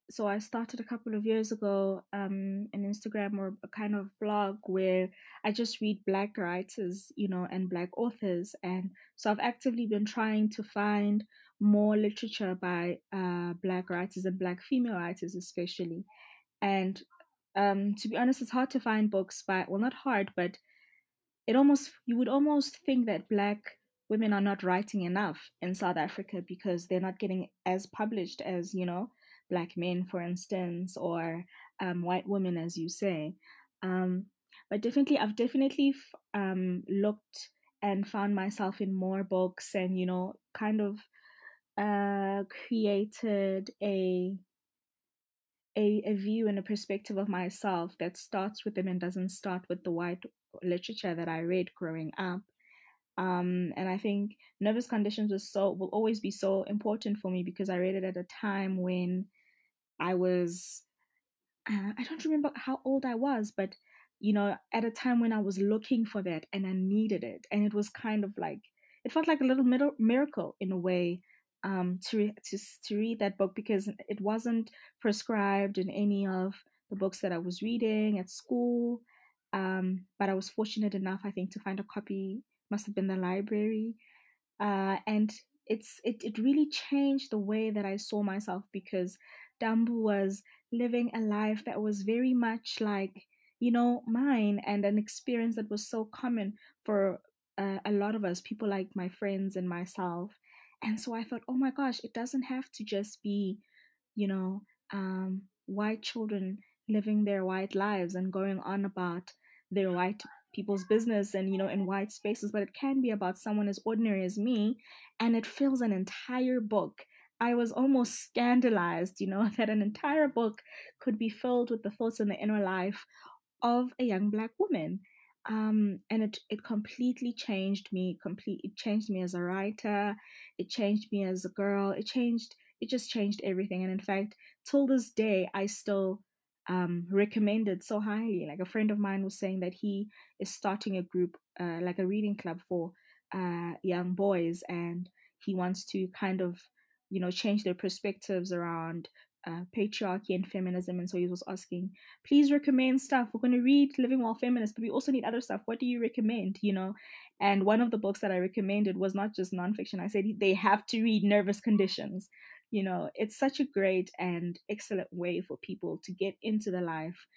so I started a couple of years ago um, an Instagram or a kind of blog where I just read black writers, you know, and black authors. And so I've actively been trying to find more literature by uh, black writers and black female writers, especially. And um, to be honest, it's hard to find books by, well, not hard, but it almost, you would almost think that Black women are not writing enough in South Africa because they're not getting as published as, you know, Black men, for instance, or um, white women, as you say. Um, but definitely, I've definitely um, looked and found myself in more books and, you know, kind of uh, created a a, a view and a perspective of myself that starts with them and doesn't start with the white literature that I read growing up. Um, and I think nervous conditions was so will always be so important for me because I read it at a time when I was uh, I don't remember how old I was, but you know, at a time when I was looking for that and I needed it, and it was kind of like it felt like a little miracle in a way um, to, to, to read that book because it wasn't prescribed in any of the books that I was reading at school. Um, but I was fortunate enough, I think, to find a copy. Must have been the library, uh, and it's it it really changed the way that I saw myself because Tambu was living a life that was very much like you know mine and an experience that was so common for uh, a lot of us, people like my friends and myself. And so I thought, oh my gosh, it doesn't have to just be, you know, um, white children living their white lives and going on about their white people's business and, you know, in white spaces, but it can be about someone as ordinary as me. And it fills an entire book. I was almost scandalized, you know, (laughs) that an entire book could be filled with the thoughts and the inner life of a young black woman um, and it it completely changed me. Complete, it changed me as a writer. It changed me as a girl. It changed. It just changed everything. And in fact, till this day, I still um, recommend it so highly. Like a friend of mine was saying that he is starting a group, uh, like a reading club for uh, young boys, and he wants to kind of, you know, change their perspectives around uh, patriarchy and feminism. And so he was asking, please recommend stuff. We're going to read Living While Feminist, but we also need other stuff. What do you recommend? You know, and one of the books that I recommended was not just nonfiction. I said they have to read Nervous Conditions. You know, it's such a great and excellent way for people to get into the life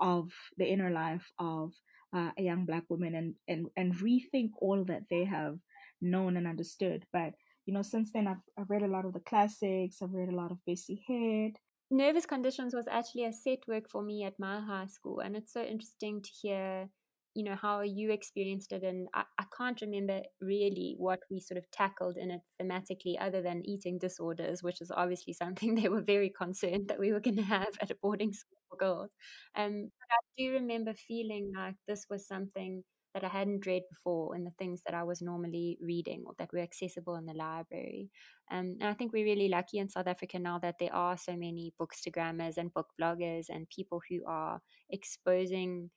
of the inner life of uh, a young black woman and, and and rethink all that they have known and understood. But you know, since then I've, I've read a lot of the classics. I've read a lot of Bessie Head. Nervous Conditions was actually a set work for me at my high school, and it's so interesting to hear you know how you experienced it and I, I, can't remember really what we sort of tackled in it thematically other than eating disorders which is obviously something (laughs) they were very concerned that we were going to have at a boarding school for girls um, but i do remember feeling like this was something that i hadn't read before in the things that i was normally reading or that were accessible in the library um, and i think we're really lucky in south africa now that there are so many bookstagrammers and book bloggers and people who are exposing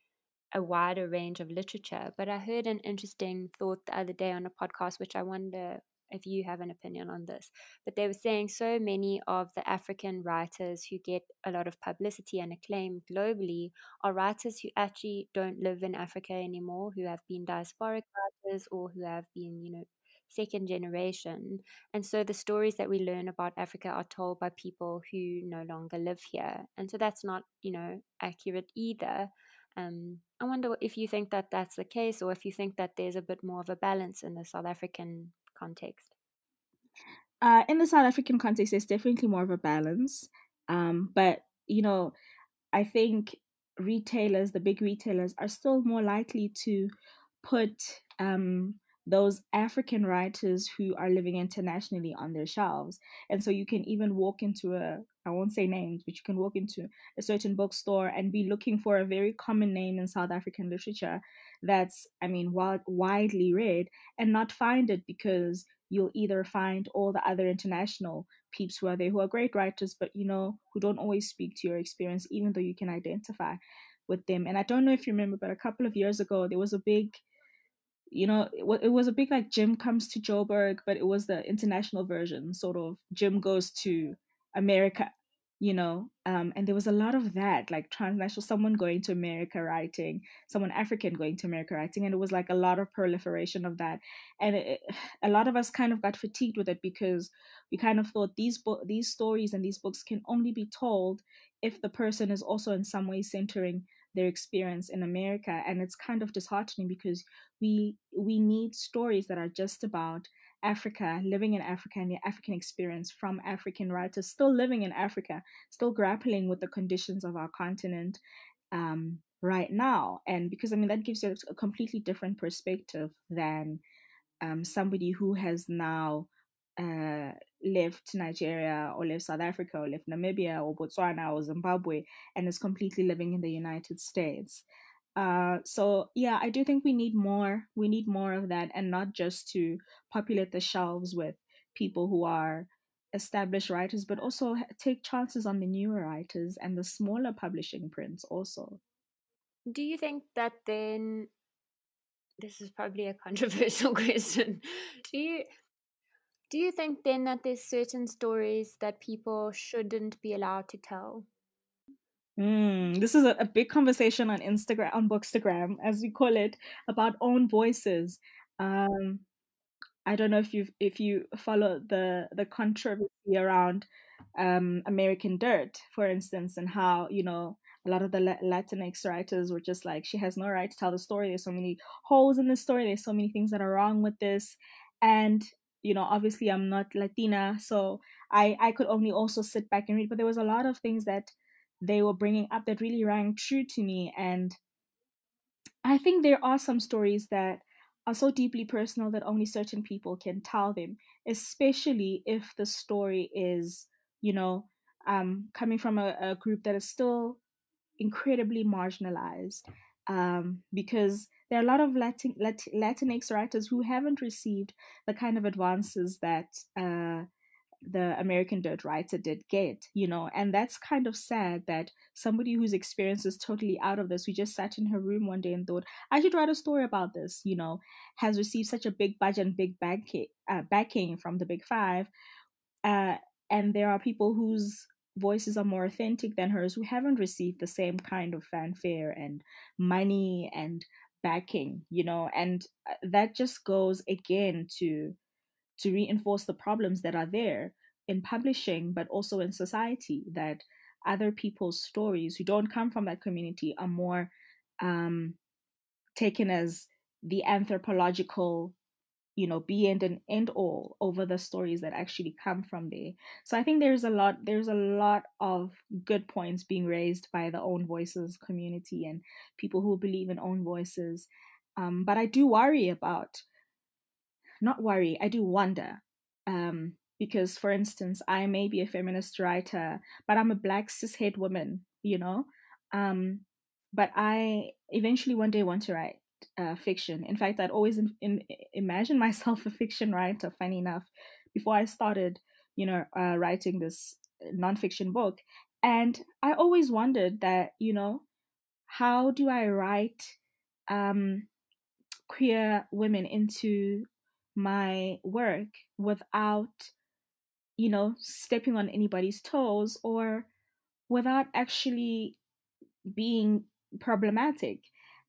a wider range of literature. But I heard an interesting thought the other day on a podcast, which I wonder if you have an opinion on this. But they were saying so many of the African writers who get a lot of publicity and acclaim globally are writers who actually don't live in Africa anymore, who have been diasporic writers or who have been, you know, second generation. And so the stories that we learn about Africa are told by people who no longer live here. And so that's not, you know, accurate either. Um, I wonder if you think that that's the case, or if you think that there's a bit more of a balance in the South African context. Uh, in the South African context, there's definitely more of a balance. Um, but you know, I think retailers, the big retailers, are still more likely to put um, those African writers who are living internationally on their shelves. And so you can even walk into a, I won't say names, but you can walk into a certain bookstore and be looking for a very common name in South African literature that's, I mean, widely read and not find it because you'll either find all the other international peeps who are there who are great writers, but you know, who don't always speak to your experience, even though you can identify with them. And I don't know if you remember, but a couple of years ago, there was a big you know, it, it was a big like Jim comes to Joburg, but it was the international version, sort of. Jim goes to America, you know, um, and there was a lot of that, like transnational, someone going to America writing, someone African going to America writing, and it was like a lot of proliferation of that, and it, a lot of us kind of got fatigued with it because we kind of thought these bo- these stories and these books can only be told if the person is also in some way centering their experience in America and it's kind of disheartening because we we need stories that are just about Africa, living in Africa and the African experience from African writers still living in Africa, still grappling with the conditions of our continent um, right now. And because I mean that gives you a completely different perspective than um, somebody who has now uh, left Nigeria or left South Africa or left Namibia or Botswana or Zimbabwe and is completely living in the United States. Uh, so yeah, I do think we need more. We need more of that, and not just to populate the shelves with people who are established writers, but also take chances on the newer writers and the smaller publishing prints also. Do you think that then? This is probably a controversial (laughs) question. Do you do you think then that there's certain stories that people shouldn't be allowed to tell? Mm, this is a, a, big conversation on Instagram, on Bookstagram, as we call it, about own voices. Um, I don't know if you if you follow the the controversy around um, American Dirt, for instance, and how you know a lot of the Latinx writers were just like, she has no right to tell the story. There's so many holes in the story. There's so many things that are wrong with this, and you know obviously i'm not latina so i i could only also sit back and read but there was a lot of things that they were bringing up that really rang true to me and i think there are some stories that are so deeply personal that only certain people can tell them especially if the story is you know um, coming from a, a group that is still incredibly marginalized um, because there are a lot of Latin, Latin, Latinx writers who haven't received the kind of advances that uh, the American Dirt writer did get, you know, and that's kind of sad that somebody whose experience is totally out of this, who just sat in her room one day and thought, I should write a story about this, you know, has received such a big budget and big backing, uh, backing from the Big Five. Uh, and there are people whose voices are more authentic than hers who haven't received the same kind of fanfare and money and backing, you know, and uh, that just goes again to to reinforce the problems that are there in publishing, but also in society, that other people's stories who don't come from that community are more um, taken as the anthropological you know be end and end all over the stories that actually come from there so i think there's a lot there's a lot of good points being raised by the own voices community and people who believe in own voices um, but i do worry about not worry, I do wonder. Um, because, for instance, I may be a feminist writer, but I'm a black cishet woman, you know? Um, but I eventually one day want to write uh, fiction. In fact, I'd always in, in, imagine (laughs) myself a fiction writer, funny enough, before I started, you know, uh, writing this nonfiction book. And I always wondered that, you know, how do I write um, queer women into my work without you know stepping on anybody's toes or without actually being problematic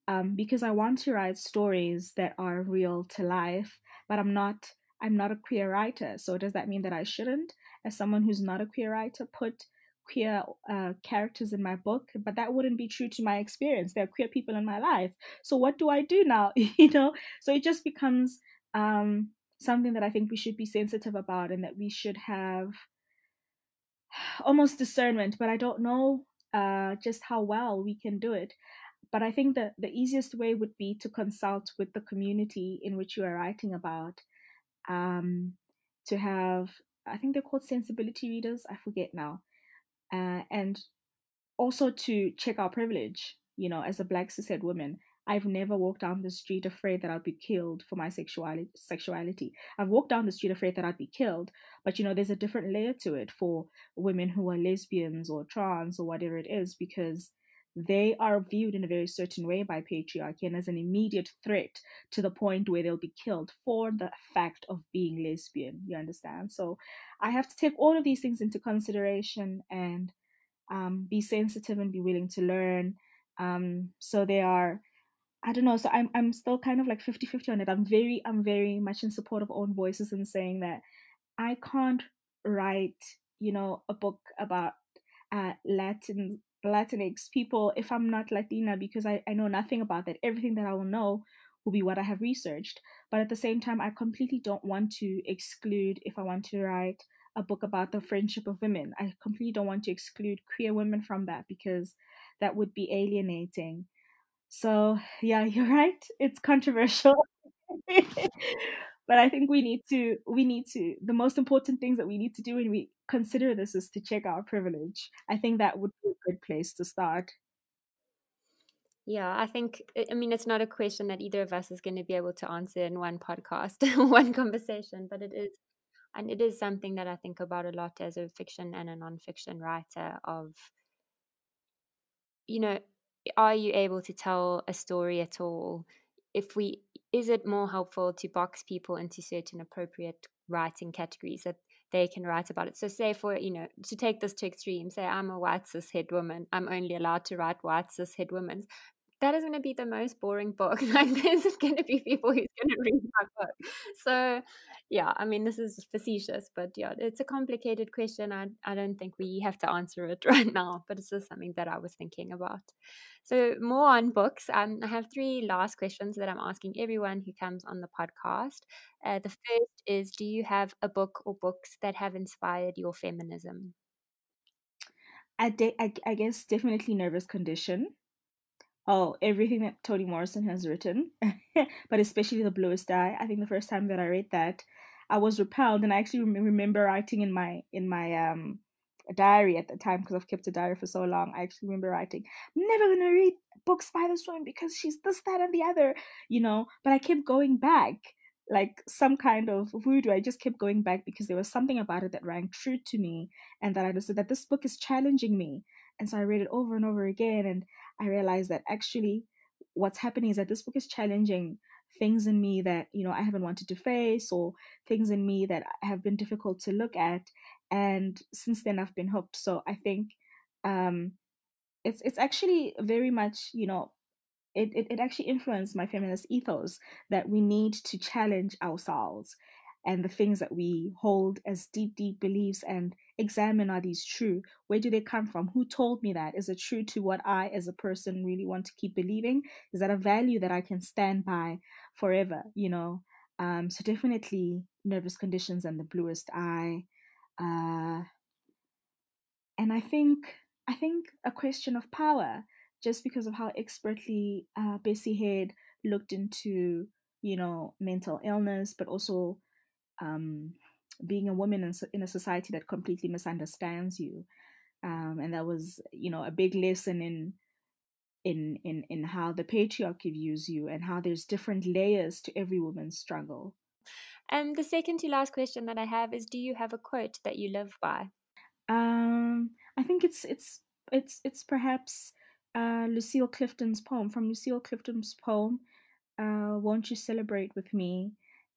um, because i want to write stories that are real to life but i'm not i'm not a queer writer. So does that mean that i shouldn't? As someone who's not a queer writer put queer uh, characters in my book but that wouldn't be true to my experience. There are queer people in my life. So what do i do now? (laughs) You know? So it just becomes um, something that I think we should be sensitive about and that we should have (sighs) almost discernment, but I don't know uh, just how well we can do it. But I think that the easiest way would be to consult with the community in which you are writing about, um, to have, I think they're called sensibility readers, I forget now, uh, and also to check our privilege, you know, as a black cishet woman I've never walked down the street afraid that I'd be killed for my sexuality. Sexuality. I've walked down the street afraid that I'd be killed, but you know, there's a different layer to it for women who are lesbians or trans or whatever it is, because they are viewed in a very certain way by patriarchy and as an immediate threat to the point where they'll be killed for the fact of being lesbian. You understand? So I have to take all of these things into consideration and um, be sensitive and be willing to learn. Um, so they are I don't know. So I'm I'm still kind of like 50-50 on it. I'm very I'm very much in support of own voices and saying that I can't write, you know, a book about uh, Latin Latinx people if I'm not Latina because I, I know nothing about that. Everything that I will know will be what I have researched. But at the same time, I completely don't want to exclude if I want to write a book about the friendship of women. I completely don't want to exclude queer women from that because that would be alienating. So, yeah, (laughs) you're right. It's controversial. (laughs) but I think we need to we need to the most important things that we need to do when we consider this is to check our privilege. I think that would be a good place to start. Yeah, I think I mean it's not a question that either of us is going to be able to answer in one podcast, (laughs) one conversation, but it is and it is something that I think about a lot as a fiction and a nonfiction writer of you know are you able to tell a story at all if we is it more helpful to box people into certain appropriate writing categories that they can write about it. So say for you know to take this to extreme say i'm a white cishet woman i'm only allowed to write white cishet women that is going to be the most boring book. (laughs) Like, there's going to be people who's going to read my book. So, yeah, I mean, this is facetious, but yeah, it's a complicated question. I, I don't think we have to answer it (laughs) right now, but it's just something that I was thinking about. So, more on books. Um, I have three last questions that I'm asking everyone who comes on the podcast. Uh, the first is Do you have a book or books that have inspired your feminism? I, de- I, I guess definitely Nervous Condition oh everything that Toni Morrison has written, (laughs) but especially the bluest eye. I think the first time that I read that, I was repelled, and I actually remember writing in my in my um diary at the time because I've kept a diary for so long. I actually remember writing, I'm never gonna read books by this woman because she's this, that, and the other, you know. But I kept going back like some kind of voodoo. I just kept going back because there was something about it that rang true to me and that I understood that this book is challenging me. And so I read it over and over again and I realized that actually what's happening is that this book is challenging things in me that you know I haven't wanted to face or things in me that have been difficult to look at and since then I've been hooked. So I think um it's it's actually very much you know it, it, it actually influenced my feminist ethos that we need to challenge ourselves and the things that we hold as deep, deep beliefs and examine are these true? Where do they come from? Who told me that? Is it true to what I, as a person, really want to keep believing? Is that a value that I can stand by forever? You know, um, so definitely nervous conditions and the bluest eye. Uh, and I think I think a question of power just because of how expertly uh, Bessie Head looked into, you know, mental illness, but also um, being a woman in, in a society that completely misunderstands you. Um, and that was, you know, a big lesson in in in in how the patriarchy views you and how there's different layers to every woman's struggle. And the second to last question that I have is: Do you have a quote that you live by? Um, I think it's it's it's it's perhaps uh, Lucille Clifton's poem, from Lucille Clifton's poem, uh, Won't You Celebrate With Me?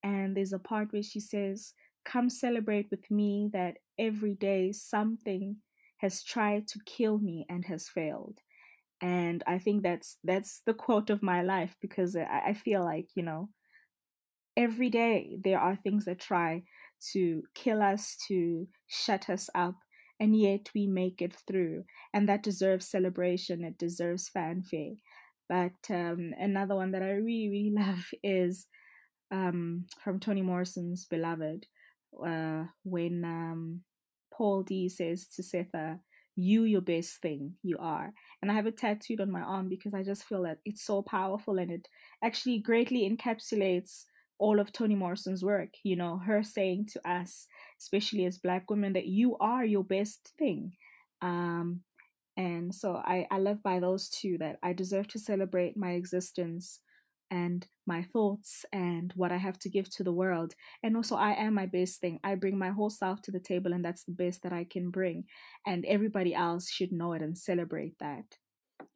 And there's a part where she says, Come celebrate with me that every day something has tried to kill me and has failed. And I think that's that's the quote of my life because I, I feel like, you know, every day there are things that try to kill us, to shut us up, and yet we make it through. And that deserves celebration, it deserves fanfare. But um, another one that I really, really (laughs) love is um, from Toni Morrison's Beloved, uh, when um, Paul D says to Sethe, You, your best thing, you are. And I have it tattooed on my arm because I just feel that it's so powerful and it actually greatly encapsulates all of Toni Morrison's work, you know, her saying to us, especially as Black women, that you are your best thing. Um, and so I, I live by those two that I deserve to celebrate my existence and my thoughts and what I have to give to the world. And also, I am my best thing. I bring my whole self to the table, and that's the best that I can bring. And everybody else should know it and celebrate that.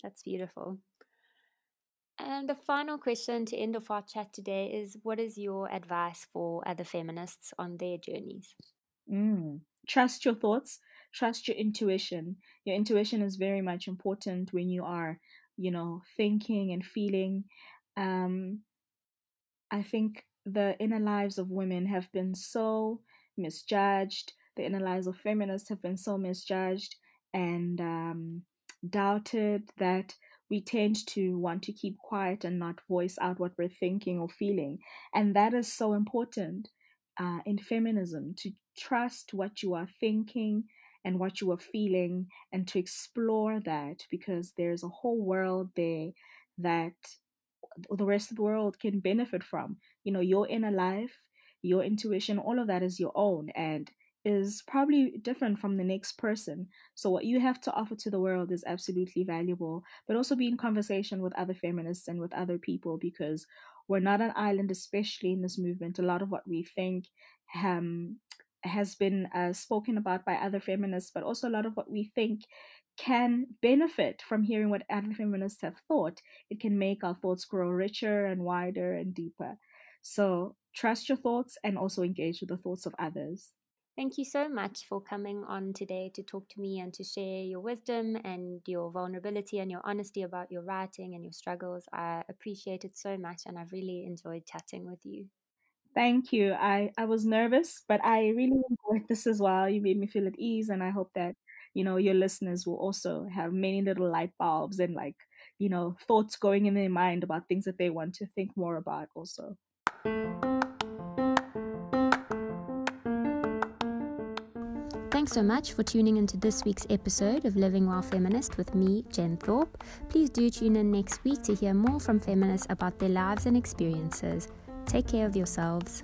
That's beautiful. And the final question to end off our chat today is what is your advice for other feminists on their journeys? Mm. Trust your thoughts, trust your intuition. Your intuition is very much important when you are, you know, thinking and feeling. Um, I think the inner lives of women have been so misjudged. The inner lives of feminists have been so misjudged and um, doubted that we tend to want to keep quiet and not voice out what we're thinking or feeling. And that is so important uh, in feminism to trust what you are thinking and what you are feeling and to explore that because there's a whole world there that the rest of the world can benefit from. You know, your inner life, your intuition, all of that is your own. And is probably different from the next person. So, what you have to offer to the world is absolutely valuable, but also be in conversation with other feminists and with other people because we're not an island, especially in this movement. A lot of what we think um, has been uh, spoken about by other feminists, but also a lot of what we think can benefit from hearing what other feminists have thought. It can make our thoughts grow richer and wider and deeper. So, trust your thoughts and also engage with the thoughts of others. Thank you so much for coming on today to talk to me and to share your wisdom and your vulnerability and your honesty about your writing and your struggles. I appreciate it so much and I've really enjoyed chatting with you. Thank you. I, I was nervous, but I really enjoyed this as well. You made me feel at ease, and I hope that you know your listeners will also have many little light bulbs and like you know thoughts going in their mind about things that they want to think more about also. Thanks so much for tuning into this week's episode of Living While Feminist with me, Jen Thorpe. Please do tune in next week to hear more from feminists about their lives and experiences. Take care of yourselves.